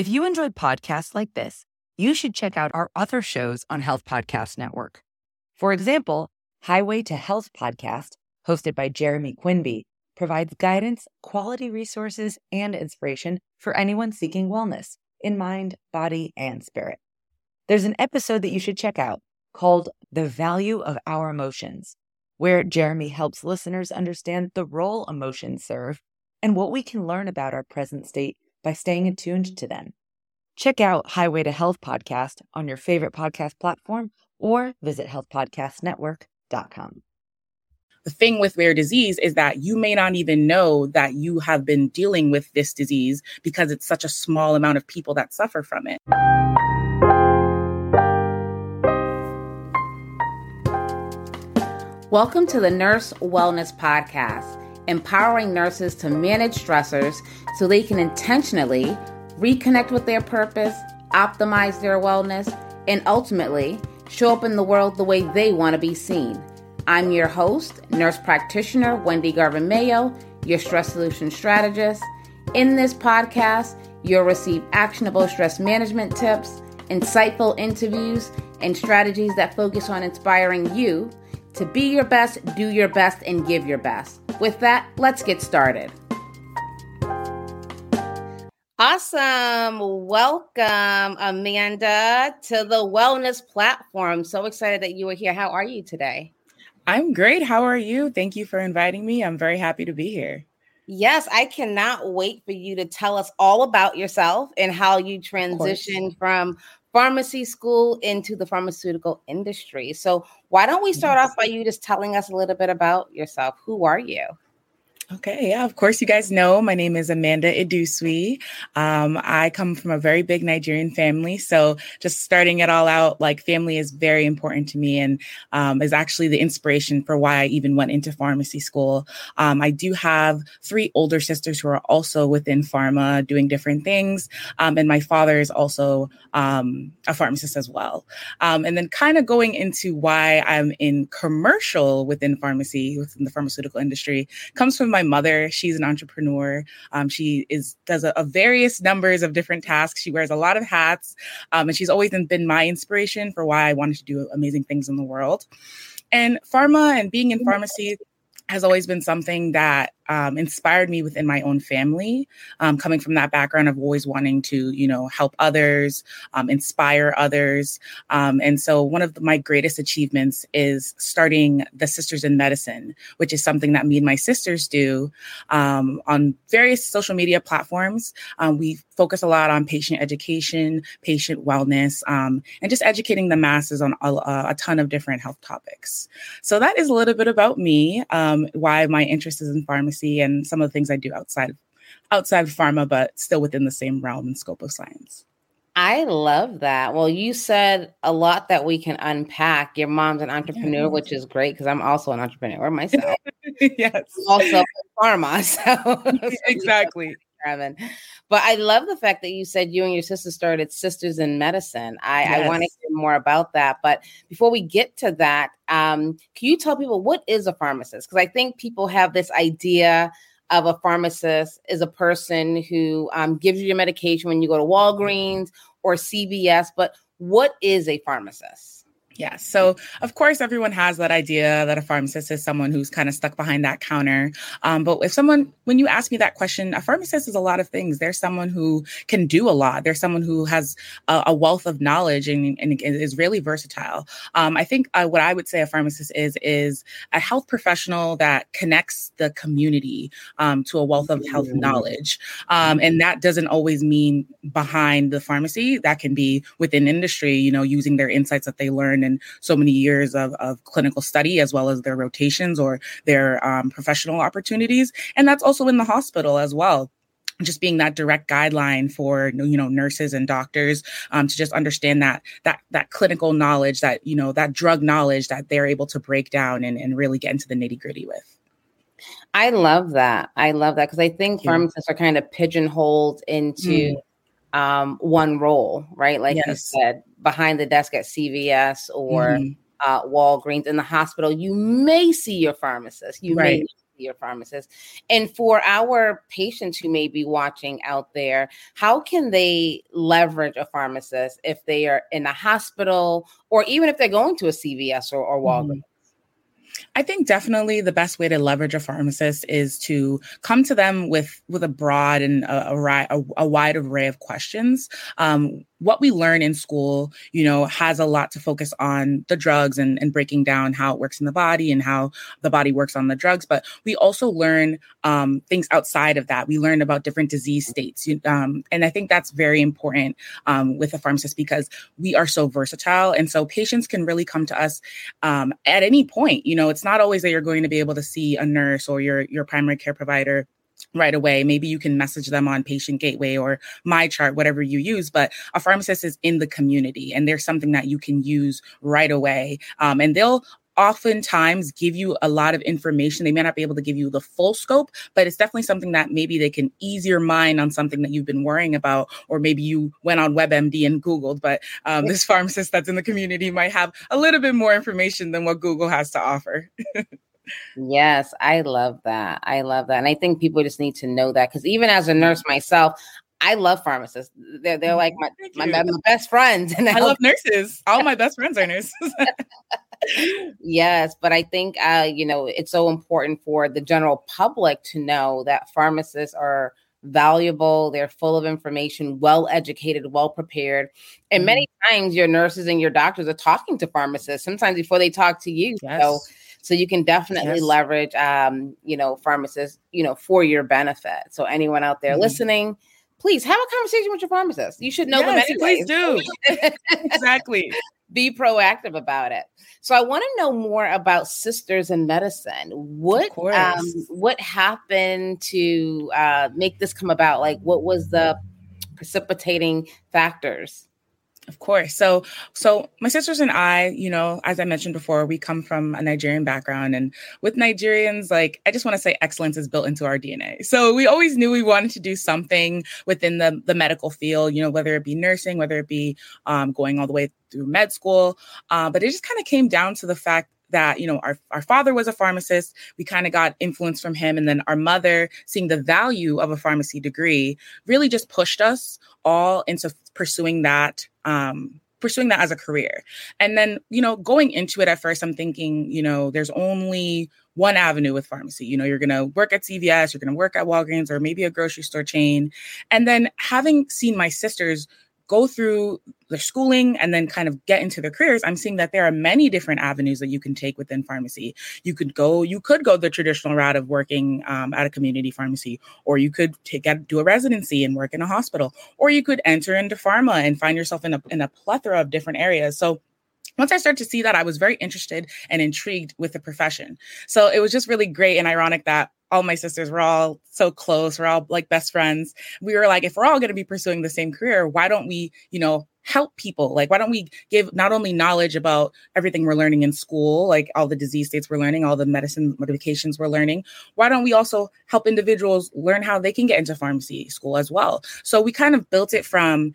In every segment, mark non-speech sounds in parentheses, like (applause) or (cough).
If you enjoyed podcasts like this, you should check out our other shows on Health Podcast Network. For example, Highway to Health podcast, hosted by Jeremy Quinby, provides guidance, quality resources, and inspiration for anyone seeking wellness in mind, body, and spirit. There's an episode that you should check out called The Value of Our Emotions, where Jeremy helps listeners understand the role emotions serve and what we can learn about our present state by staying attuned to them. Check out Highway to Health podcast on your favorite podcast platform or visit healthpodcastnetwork.com. The thing with rare disease is that you may not even know that you have been dealing with this disease because it's such a small amount of people that suffer from it. Welcome to the Nurse Wellness Podcast, empowering nurses to manage stressors so they can intentionally reconnect with their purpose, optimize their wellness, and ultimately show up in the world the way they want to be seen. I'm your host, nurse practitioner Wendy Garvin Mayo, your stress solution strategist. In this podcast, you'll receive actionable stress management tips, insightful interviews, and strategies that focus on inspiring you to be your best, do your best, and give your best. With that, let's get started. Awesome. Welcome, Amanda, to the Wellness Platform. So excited that you are here. How are you today? I'm great. How are you? Thank you for inviting me. I'm very happy to be here. Yes, I cannot wait for you to tell us all about yourself and how you transitioned from pharmacy school into the pharmaceutical industry. So, why don't we start off by you just telling us a little bit about yourself? Who are you? Okay, yeah, of course, you guys know my name is Amanda Idusuyi. Um, I come from a very big Nigerian family. So, just starting it all out, like family is very important to me and um, is actually the inspiration for why I even went into pharmacy school. Um, I do have three older sisters who are also within pharma doing different things. Um, and my father is also um, a pharmacist as well. Um, and then, kind of going into why I'm in commercial within pharmacy, within the pharmaceutical industry, comes from my my mother. She's an entrepreneur. Um, she is does a, a, various numbers of different tasks. She wears a lot of hats, um, and she's always been my inspiration for why I wanted to do amazing things in the world. And pharma and being in pharmacy has always been something that um, inspired me within my own family, um, coming from that background of always wanting to, you know, help others, um, inspire others. Um, and so one of my greatest achievements is starting the Sisters in Medicine, which is something that me and my sisters do um, on various social media platforms. Um, we focus a lot on patient education, patient wellness, and just educating the masses on a, a, ton of different health topics. So that is a little bit about me, why my interest is in pharmacy pharmacy and some of the things I do outside outside of pharma, but still within the same realm and scope of science. I love that. Well, you said a lot that we can unpack. Your mom's an entrepreneur, yes. which is great because I'm also an entrepreneur myself. (laughs) yes. I'm also pharma. (laughs) So (laughs) exactly. Kevin. But I love the fact that you said you and your sister started Sisters in Medicine. I, yes. I want to hear more about that. But before we get to that, um, can you tell people what is a pharmacist? Because I think people have this idea of a pharmacist is a person who um, gives you your medication when you go to Walgreens or CVS. But what is a pharmacist? Yeah. So, of course, everyone has that idea that a pharmacist is someone who's kind of stuck behind that counter. Um, but if someone, when you ask me that question, a pharmacist is a lot of things. There's someone who can do a lot. There's someone who has a, a wealth of knowledge and, and, is really versatile. Um, I think uh, what I would say a pharmacist is is a health professional that connects the community um, to a wealth of health knowledge, um, and that doesn't always mean behind the pharmacy. That can be within industry. You know, using their insights that they learn and so many years of, of clinical study as well as their rotations or their um, professional opportunities. And that's also in the hospital as well. Just being that direct guideline for you know nurses and doctors um, to just understand that that that clinical knowledge that you know that drug knowledge that they're able to break down and, and really get into the nitty gritty with. I love that. I love that because i think pharmacists are kind of pigeonholed into mm um, one role, right? Like yes. you said, behind the desk at CVS or mm-hmm. uh, Walgreens in the hospital, you may see your pharmacist. You right. may see your pharmacist. And for our patients who may be watching out there, how can they leverage a pharmacist if they are in a hospital or even if they're going to a CVS or, or Walgreens? Mm-hmm. I think definitely the best way to leverage a pharmacist is to come to them with with a broad and a, a, a wide array of questions. Um, what we learn in school, you know, has a lot to focus on the drugs and, and breaking down how it works in the body and how the body works on the drugs. But we also learn um, things outside of that. We learn about different disease states. Um, and I think that's very important um, with a pharmacist because we are so versatile. And so patients can really come to us um, at any point. You know, it's not always that you're going to be able to see a nurse or your, your primary care provider right away. Maybe you can message them on Patient Gateway or MyChart, whatever you use. But a pharmacist is in the community, and there's something that you can use right away. Um, and they'll oftentimes give you a lot of information. They may not be able to give you the full scope, but it's definitely something that maybe they can ease your mind on something that you've been worrying about, or maybe you went on WebMD and Googled. But um, this (laughs) pharmacist that's in the community might have a little bit more information than what Google has to offer. (laughs) Yes, I love that. I love that. And I think people just need to know that because even as a nurse myself, I love pharmacists. They're, they're like my, my, my, best friends. (laughs) And I, love nurses. All my best friends are nurses. (laughs) yes, but I think, uh, you know, it's so important for the general public to know that pharmacists are valuable. They're full of information, well educated, well prepared. And many mm-hmm. times your nurses and your doctors are talking to pharmacists, sometimes before they talk to you. Yes. So so you can definitely yes. leverage, um, you know, pharmacists, you know, for your benefit. So anyone out there mm-hmm. listening, please have a conversation with your pharmacist. You should know yes, them anyway. Please do. exactly. (laughs) Be proactive about it. So I want to know more about Sisters in Medicine. What um, what happened to uh, make this come about? Like, what was the precipitating factors? Of course. So, so my sisters and I, you know, as I mentioned before, we come from a Nigerian background, and with Nigerians, like I just want to say, excellence is built into our DNA. So we always knew we wanted to do something within the the medical field, you know, whether it be nursing, whether it be um, going all the way through med school. Uh, but it just kind of came down to the fact that you know our, our father was a pharmacist we kind of got influence from him and then our mother seeing the value of a pharmacy degree really just pushed us all into pursuing that um, pursuing that as a career. And then, you know, going into it at first, I'm thinking, you know, there's only one avenue with pharmacy. You know, you're going to work at CVS, you're going to work at Walgreens or maybe a grocery store chain. And then having seen my sisters go through their schooling and then kind of get into their careers, I'm seeing that there are many different avenues that you can take within pharmacy. You could go, you could go the traditional route of working um, at a community pharmacy, or you could take get, do a residency and work in a hospital, or you could enter into pharma and find yourself in a in a plethora of different areas. So once I started to see that, I was very interested and intrigued with the profession. So it was just really great and ironic that all my sisters were all so close. We're all like best friends. We were like, if we're all going to be pursuing the same career, why don't we, you know, help people? Like, why don't we give not only knowledge about everything we're learning in school, like all the disease states we're learning, all the medicine modifications we're learning, why don't we also help individuals learn how they can get into pharmacy school as well? So we kind of built it from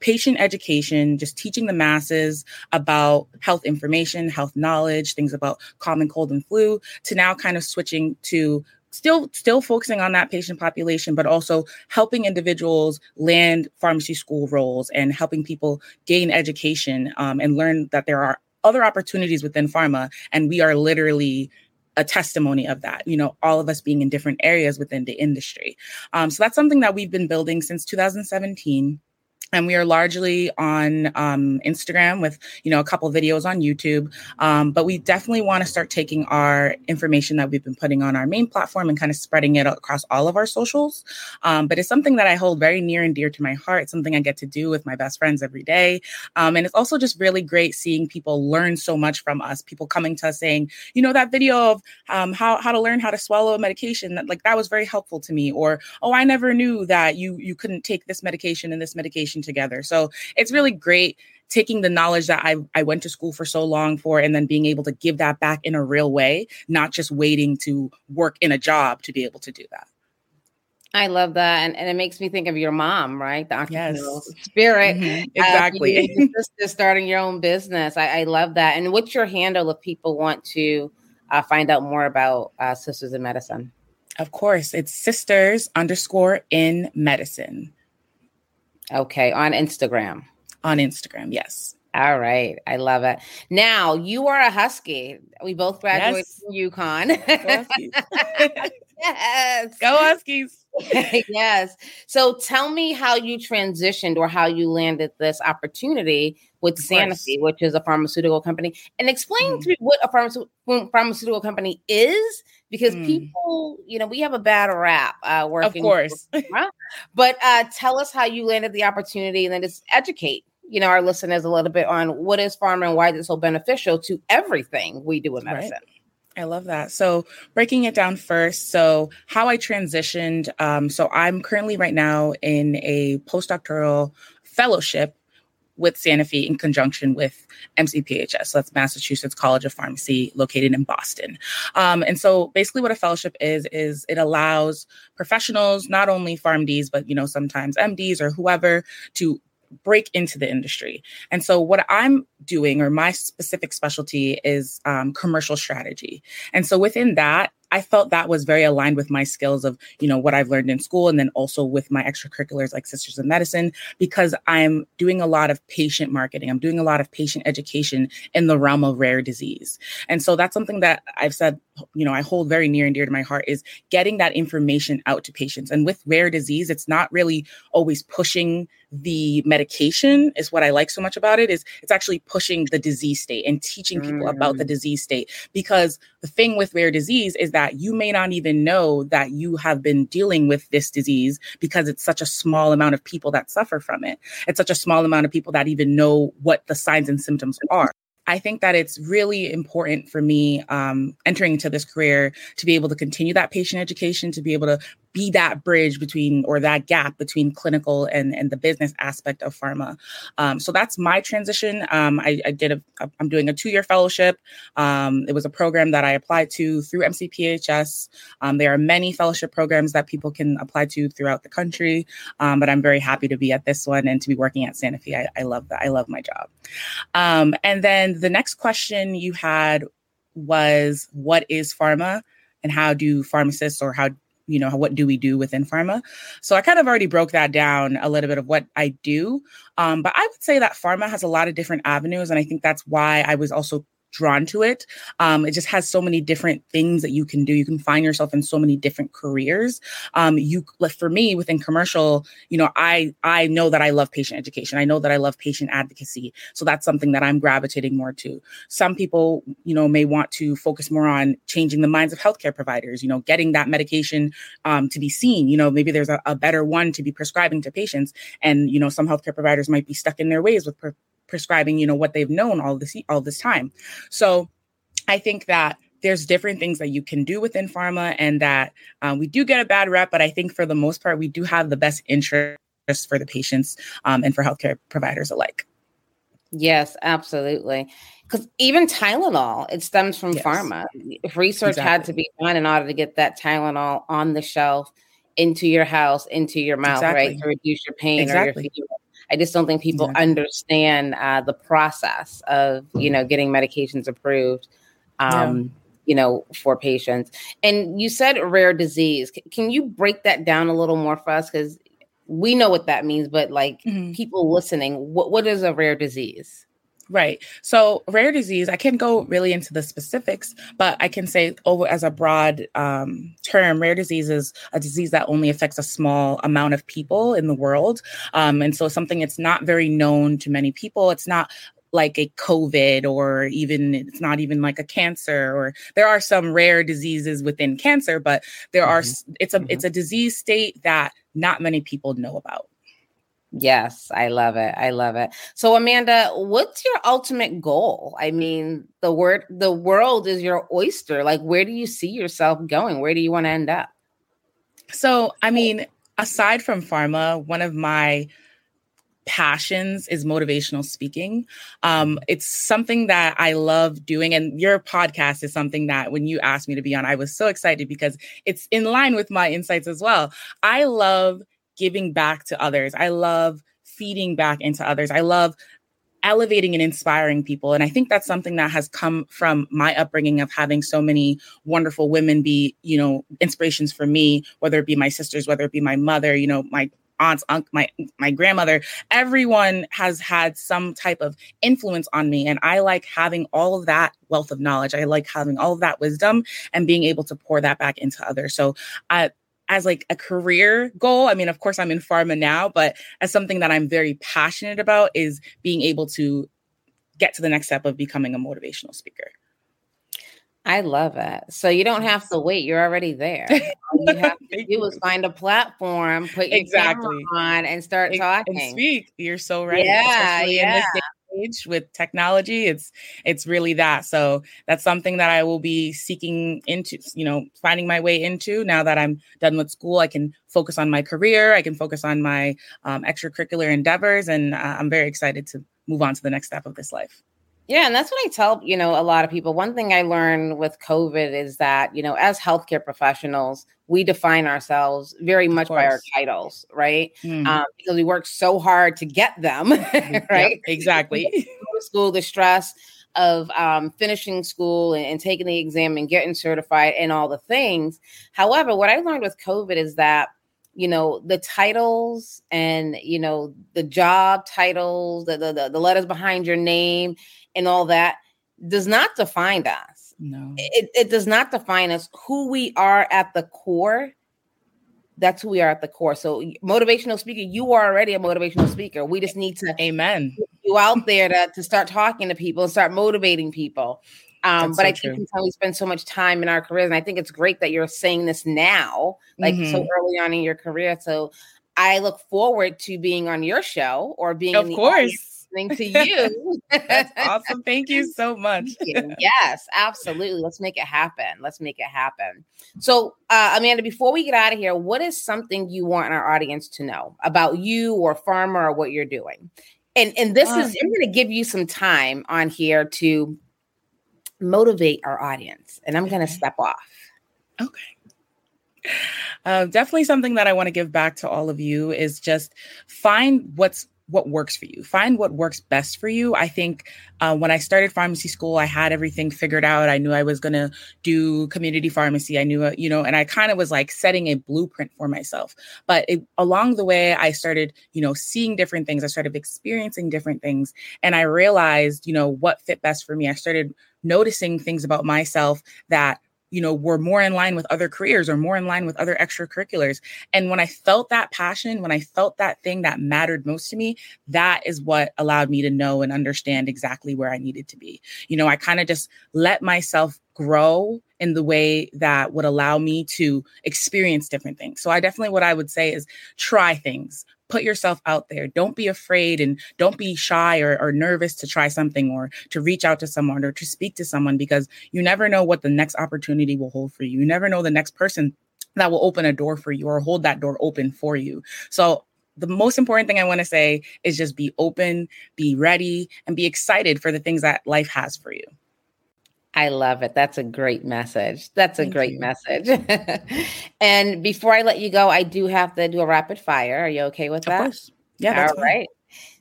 patient education, just teaching the masses about health information, health knowledge, things about common cold and flu, to now kind of switching to still still focusing on that patient population but also helping individuals land pharmacy school roles and helping people gain education um, and learn that there are other opportunities within pharma and we are literally a testimony of that you know all of us being in different areas within the industry. Um, so that's something that we've been building since 2017 and we are largely on um, Instagram with you know a couple videos on YouTube. Um, but we definitely want to start taking our information that we've been putting on our main platform and kind of spreading it across all of our socials. Um, but it's something that I hold very near and dear to my heart. Something I get to do with my best friends every day, um, and it's also just really great seeing people learn so much from us. People coming to us saying, you know, that video of um, how how to learn how to swallow a medication that like that was very helpful to me, or oh, I never knew that you you couldn't take this medication and this medication together. So it's really great taking the knowledge that I, I went to school for so long for and then being able to give that back in a real way, not just waiting to work in a job to be able to do that. I love that. And, and it makes me think of your mom, right? The entrepreneurial yes. spirit. Mm-hmm. Exactly. Uh, just starting your own business. I, I, love that. And what's your handle if people want to uh, find out more about uh, Sisters in Medicine? Of course, it's sisters underscore in medicine. Okay, on Instagram. On Instagram, yes. All right. I love it. Now, you are a Husky. We both graduated yes. from UConn. (laughs) (laughs) yes. Go Huskies. (laughs) yes. So tell me how you transitioned or how you landed this opportunity with Sanofi, which is a pharmaceutical company, and explain mm. to me what a pharmaceutical pharmaceutical company is, because mm. people, you know, we have a bad rap uh, working. Of course. (laughs) but uh, tell us how you landed the opportunity, and then just educate you know our listeners a little bit on what is pharma and why it's so beneficial to everything we do in medicine. Right. I love that. So, breaking it down first. So, how I transitioned. Um, so, I'm currently right now in a postdoctoral fellowship with Sanofi in conjunction with MCPHS. So that's Massachusetts College of Pharmacy, located in Boston. Um, and so basically, what a fellowship is is it allows professionals, not only PharmDs, but you know sometimes MDs or whoever, to break into the industry. And so, what I'm doing, or my specific specialty, is um, commercial strategy. And so, within that, I felt that was very aligned with my skills of, you know, what I've learned in school and then also with my extracurriculars like Sisters of Medicine, because I'm doing a lot of patient marketing. I'm doing a lot of patient education in the realm of rare disease. And so that's something that I've said, you know, I hold very near and dear to my heart is getting that information out to patients. And with rare disease, it's not really always pushing the medication is what I like so much about it is it's actually pushing the disease state and teaching people mm. about the mm. disease state because the thing with rare disease is that that you may not even know that you have been dealing with this disease because it's such a small amount of people that suffer from it. It's such a small amount of people that even know what the signs and symptoms are. I think that it's really important for me um, entering into this career to be able to continue that patient education, to be able to be that bridge between or that gap between clinical and, and the business aspect of pharma. Um, so that's my transition. Um, I, I, did a, I'm doing a two year fellowship. Um, it was a program that I applied to through MCPHS. Um, there are many fellowship programs that people can apply to throughout the country, um, but I'm very happy to be at this one and to be working at Sanofi. I, I love that. I love my job. Um, and then the next question you had was, what is pharma? And how do pharmacists or how you know what do we do within pharma? So i kind of already broke that down a little bit of what i do. Um, but i would say that pharma has a lot of different avenues and i think that's why i was also drawn to it. Um, it just has so many different things that you can do. You can find yourself in so many different careers. Um, you like for me within commercial, you know, I I know that I love patient education. I know that I love patient advocacy. So that's something that I'm gravitating more to. Some people, you know, may want to focus more on changing the minds of healthcare providers. You know, getting that medication um, to be seen. You know, maybe there's a, a, better one to be prescribing to patients, and you know, some healthcare providers might be stuck in their ways with prescribing, you know, what they've known all this all this time. So I think that there's different things that you can do within pharma and that um, we do get a bad rep, but I think for the most part, we do have the best interest for the patients um, and for healthcare providers alike. Yes, absolutely. Because even Tylenol, it stems from yes. pharma. If research exactly. had to be done in order to get that Tylenol on the shelf into your house, into your mouth, exactly. right, to reduce your pain exactly. or your fever I just don't think people yeah. understand uh, the process of you know getting medications approved. Um, yeah. You know, for patients. And you said rare disease. C- can you break that down a little more for us? Because we know what that means, but like mm-hmm. people listening, what what is a rare disease? Right. So, rare disease, I can't go really into the specifics, but I can say over as a broad um, term, rare disease is a disease that only affects a small amount of people in the world. Um, and so, something it's not very known to many people. It's not like a COVID or even it's not even like a cancer or there are some rare diseases within cancer, but there mm-hmm. are it's a mm-hmm. it's a disease state that not many people know about. Yes, I love it. I love it. So Amanda, what's your ultimate goal? I mean, the word the world is your oyster. Like where do you see yourself going? Where do you want to end up? So, I mean, aside from pharma, one of my passions is motivational speaking. Um, it's something that I love doing. And your podcast is something that when you asked me to be on, I was so excited because it's in line with my insights as well. I love giving back to others. I love feeding back into others. I love elevating and inspiring people. And I think that's something that has come from my upbringing of having so many wonderful women be, you know, inspirations for me, whether it be my sisters, whether it be my mother, you know, my aunts, uncle, my my grandmother, everyone has had some type of influence on me and I like having all of that wealth of knowledge. I like having all of that wisdom and being able to pour that back into others. So I as like a career goal i mean of course i'm in pharma now but as something that i'm very passionate about is being able to get to the next step of becoming a motivational speaker I love it. So you don't have to wait; you're already there. (laughs) All you have to do is find a platform, put your exactly. camera on, and start talking and speak. You're so right. Yeah, Especially yeah age with technology it's it's really that. So that's something that i will be seeking into you know finding my way into. Now that i'm done with school i can focus on my career i can focus on my um, extracurricular endeavors and uh, i'm very excited to move on to the next step of this life yeah, and that's what I tell, you know, a lot of people. One thing I learned with COVID is that, you know, as healthcare professionals, we define ourselves very much by our titles, right? Mm-hmm. Um, because we work so hard to get them, (laughs) right? (laughs) exactly. school, the stress of um, finishing school and, and taking the exam and getting certified and all the things. However, what I learned with COVID is that you know the titles and you know the job titles the, the the letters behind your name and all that does not define us. No. It, it does not define us. Who we are at the core, that's who we are at the core. So, motivational speaker, you are already a motivational speaker. We just need to amen you out there to, to start talking to people and start motivating people. Um, but so I think true. we spend so much time in our careers, and I think it's great that you're saying this now, like mm-hmm. so early on in your career. So I look forward to being on your show or being of course listening to you. (laughs) That's (laughs) awesome. Thank you so much. You. (laughs) Yes, absolutely. Let's make it happen. Let's make it happen. So, uh, Amanda, before we get out of here, what is something you want our audience to know about you or pharma or what you're doing? And and this uh, is I'm going to give you some time on here to motivate our audience, and I'm going to step off. Okay. Uh, definitely something that I want to give back to all of you is just find what's what works for you. Find what works best for you. I think uh, when I started pharmacy school, I had everything figured out. I knew I was going to do community pharmacy. I knew, you know, and I kind of was like setting a blueprint for myself. But it, along the way, I started, you know, seeing different things. I started experiencing different things. And I realized, you know, what fit best for me. I started noticing things about myself that you know were more in line with other careers or more in line with other extracurriculars. And when i felt that passion when i felt that thing that mattered most to me that is what allowed me to know and understand exactly where i needed to be. You know i kind of just let myself grow in the way that would allow me to experience different things. So i definitely what i would say is try things put yourself out there. Don't be afraid and don't be shy or, or nervous to try something or to reach out to someone or to speak to someone because you never know what the next opportunity will hold for you. You never know the next person that will open a door for you or hold that door open for you. So the most important thing I want to say is just be open, be ready, and be excited for the things that life has for you. I love it. That's a great message. That's a Thank great you. message. (laughs) and before I let you go, I do have to do a rapid fire. Are you okay with that? Course. Yeah. All right.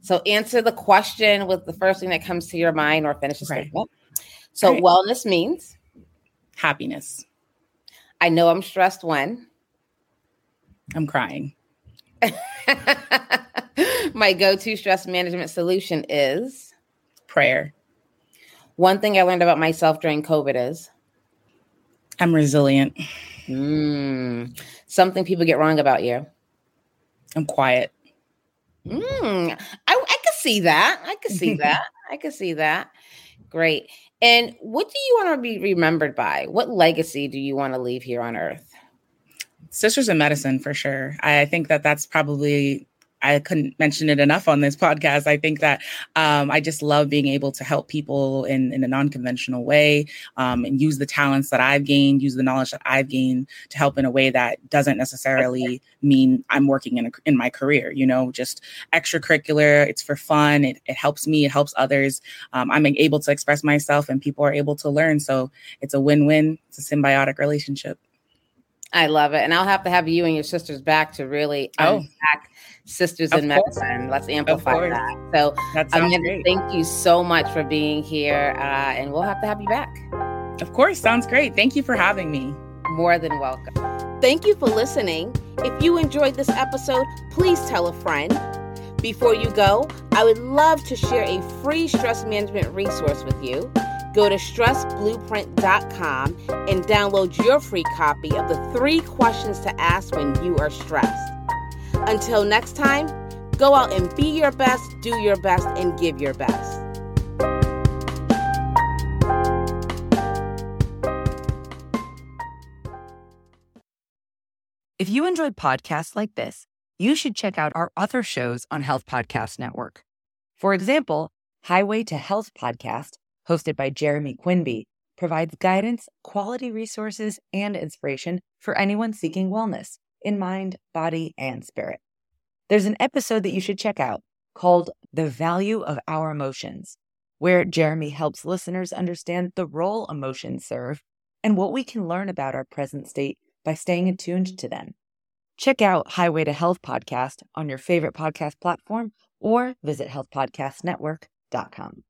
So answer the question with the first thing that comes to your mind or finish the statement. So right. wellness means happiness. I know I'm stressed when I'm crying. (laughs) My go-to stress management solution is prayer. One thing I learned about myself during COVID is I'm resilient. Mm. Something people get wrong about you. I'm quiet. Mm. I, I could see that. I could see (laughs) that. I could see that. Great. And what do you want to be remembered by? What legacy do you want to leave here on earth? Sisters in medicine, for sure. I think that that's probably I couldn't mention it enough on this podcast. I think that um, I just love being able to help people in, in a non conventional way um, and use the talents that I've gained, use the knowledge that I've gained to help in a way that doesn't necessarily mean I'm working in, a, in my career, you know, just extracurricular. It's for fun. It, it helps me, it helps others. Um, I'm able to express myself and people are able to learn. So it's a win win, it's a symbiotic relationship. I love it. And I'll have to have you and your sisters back to really oh. unpack Sisters in course. Medicine. Let's amplify that. So, that Amanda, great. thank you so much for being here. Uh, and we'll have to have you back. Of course. Sounds great. Thank you for having me. More than welcome. Thank you for listening. If you enjoyed this episode, please tell a friend. Before you go, I would love to share a free stress management resource with you. Go to stressblueprint.com and download your free copy of the three questions to ask when you are stressed. Until next time, go out and be your best, do your best, and give your best. If you enjoyed podcasts like this, you should check out our other shows on Health Podcast Network. For example, Highway to Health podcast hosted by Jeremy Quinby, provides guidance, quality resources, and inspiration for anyone seeking wellness in mind, body, and spirit. There's an episode that you should check out called The Value of Our Emotions, where Jeremy helps listeners understand the role emotions serve and what we can learn about our present state by staying attuned to them. Check out Highway to Health podcast on your favorite podcast platform or visit healthpodcastnetwork.com.